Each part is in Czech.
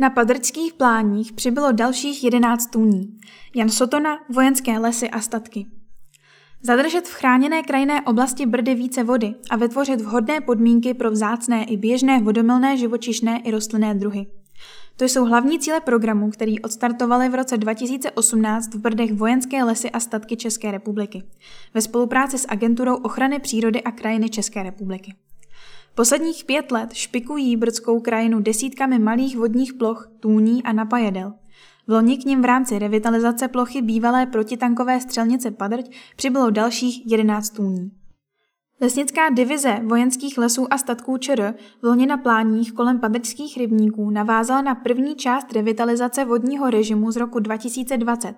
Na padrčských pláních přibylo dalších 11 tůní. Jan Sotona, vojenské lesy a statky. Zadržet v chráněné krajinné oblasti Brdy více vody a vytvořit vhodné podmínky pro vzácné i běžné vodomilné živočišné i rostlinné druhy. To jsou hlavní cíle programu, který odstartovali v roce 2018 v Brdech vojenské lesy a statky České republiky ve spolupráci s Agenturou ochrany přírody a krajiny České republiky. Posledních pět let špikují brdskou krajinu desítkami malých vodních ploch, tůní a napajedel. V loni k ním v rámci revitalizace plochy bývalé protitankové střelnice Padrť přibylo dalších 11 tůní. Lesnická divize vojenských lesů a statků ČR v loni na pláních kolem padrčských rybníků navázala na první část revitalizace vodního režimu z roku 2020,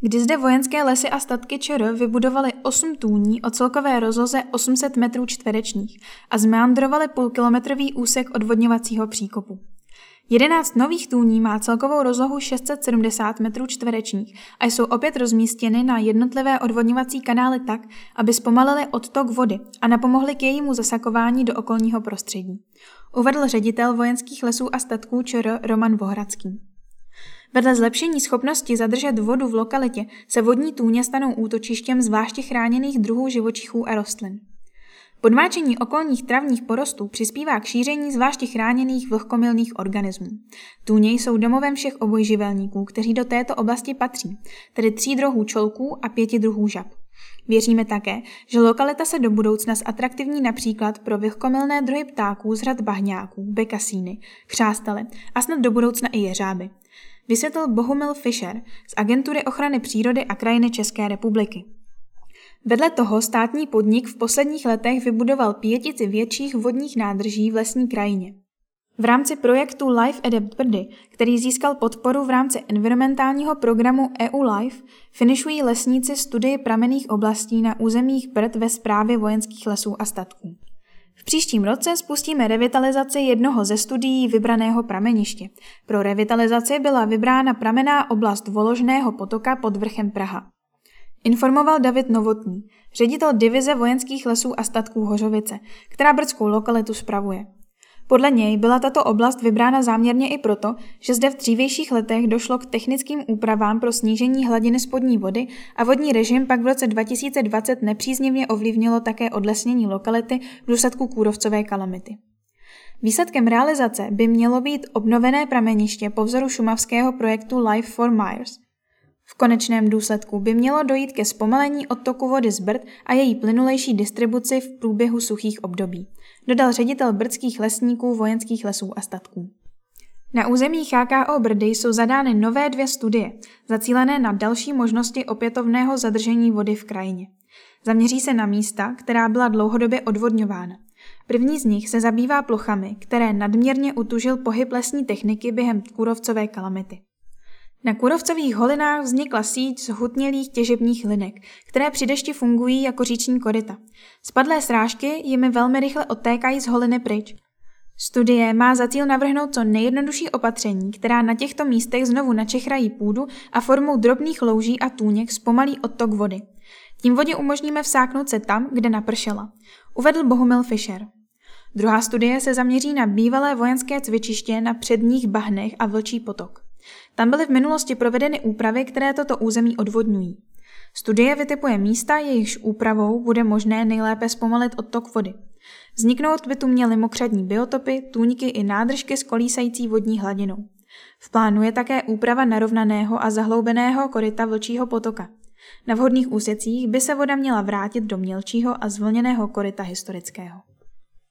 kdy zde vojenské lesy a statky ČR vybudovaly 8 tůní o celkové rozloze 800 metrů čtverečních a zmeandrovali půlkilometrový úsek odvodňovacího příkopu. 11 nových tůní má celkovou rozlohu 670 metrů čtverečních a jsou opět rozmístěny na jednotlivé odvodňovací kanály tak, aby zpomalili odtok vody a napomohly k jejímu zasakování do okolního prostředí. Uvedl ředitel vojenských lesů a statků ČR Roman Vohradský. Vedle zlepšení schopnosti zadržet vodu v lokalitě se vodní tůně stanou útočištěm zvláště chráněných druhů živočichů a rostlin. Podmáčení okolních travních porostů přispívá k šíření zvláště chráněných vlhkomilných organismů. Tůně jsou domovem všech obojživelníků, kteří do této oblasti patří, tedy tří druhů čolků a pěti druhů žab. Věříme také, že lokalita se do budoucna zatraktivní například pro vlhkomilné druhy ptáků z řad bahňáků, bekasíny, chřástale a snad do budoucna i jeřáby. Vysvětlil Bohumil Fischer z Agentury ochrany přírody a krajiny České republiky. Vedle toho státní podnik v posledních letech vybudoval pětici větších vodních nádrží v lesní krajině. V rámci projektu Life Adapt Brdy, který získal podporu v rámci environmentálního programu EU Life, finišují lesníci studii pramenných oblastí na územích Brd ve správě vojenských lesů a statků. V příštím roce spustíme revitalizaci jednoho ze studií vybraného prameniště. Pro revitalizaci byla vybrána pramená oblast Voložného potoka pod vrchem Praha. Informoval David Novotný, ředitel divize vojenských lesů a statků Hořovice, která brdskou lokalitu spravuje. Podle něj byla tato oblast vybrána záměrně i proto, že zde v dřívějších letech došlo k technickým úpravám pro snížení hladiny spodní vody a vodní režim pak v roce 2020 nepříznivě ovlivnilo také odlesnění lokality v důsledku kůrovcové kalamity. Výsledkem realizace by mělo být obnovené prameniště po vzoru šumavského projektu Life for Myers – v konečném důsledku by mělo dojít ke zpomalení odtoku vody z Brd a její plynulejší distribuci v průběhu suchých období, dodal ředitel brdských lesníků vojenských lesů a statků. Na území HKO Brdy jsou zadány nové dvě studie, zacílené na další možnosti opětovného zadržení vody v krajině. Zaměří se na místa, která byla dlouhodobě odvodňována. První z nich se zabývá plochami, které nadměrně utužil pohyb lesní techniky během kůrovcové kalamity. Na kurovcových holinách vznikla síť zhutnělých těžebních linek, které při dešti fungují jako říční koryta. Spadlé srážky jimi velmi rychle odtékají z holiny pryč. Studie má za cíl navrhnout co nejjednodušší opatření, která na těchto místech znovu načechrají půdu a formou drobných louží a tůněk zpomalí odtok vody. Tím vodě umožníme vsáknout se tam, kde napršela, uvedl Bohumil Fischer. Druhá studie se zaměří na bývalé vojenské cvičiště na předních bahnech a vlčí potok. Tam byly v minulosti provedeny úpravy, které toto území odvodňují. Studie vytipuje místa, jejichž úpravou bude možné nejlépe zpomalit odtok vody. Vzniknout by tu měly mokřadní biotopy, tůňky i nádržky s kolísající vodní hladinou. V plánu je také úprava narovnaného a zahloubeného koryta vlčího potoka. Na vhodných úsecích by se voda měla vrátit do mělčího a zvlněného koryta historického.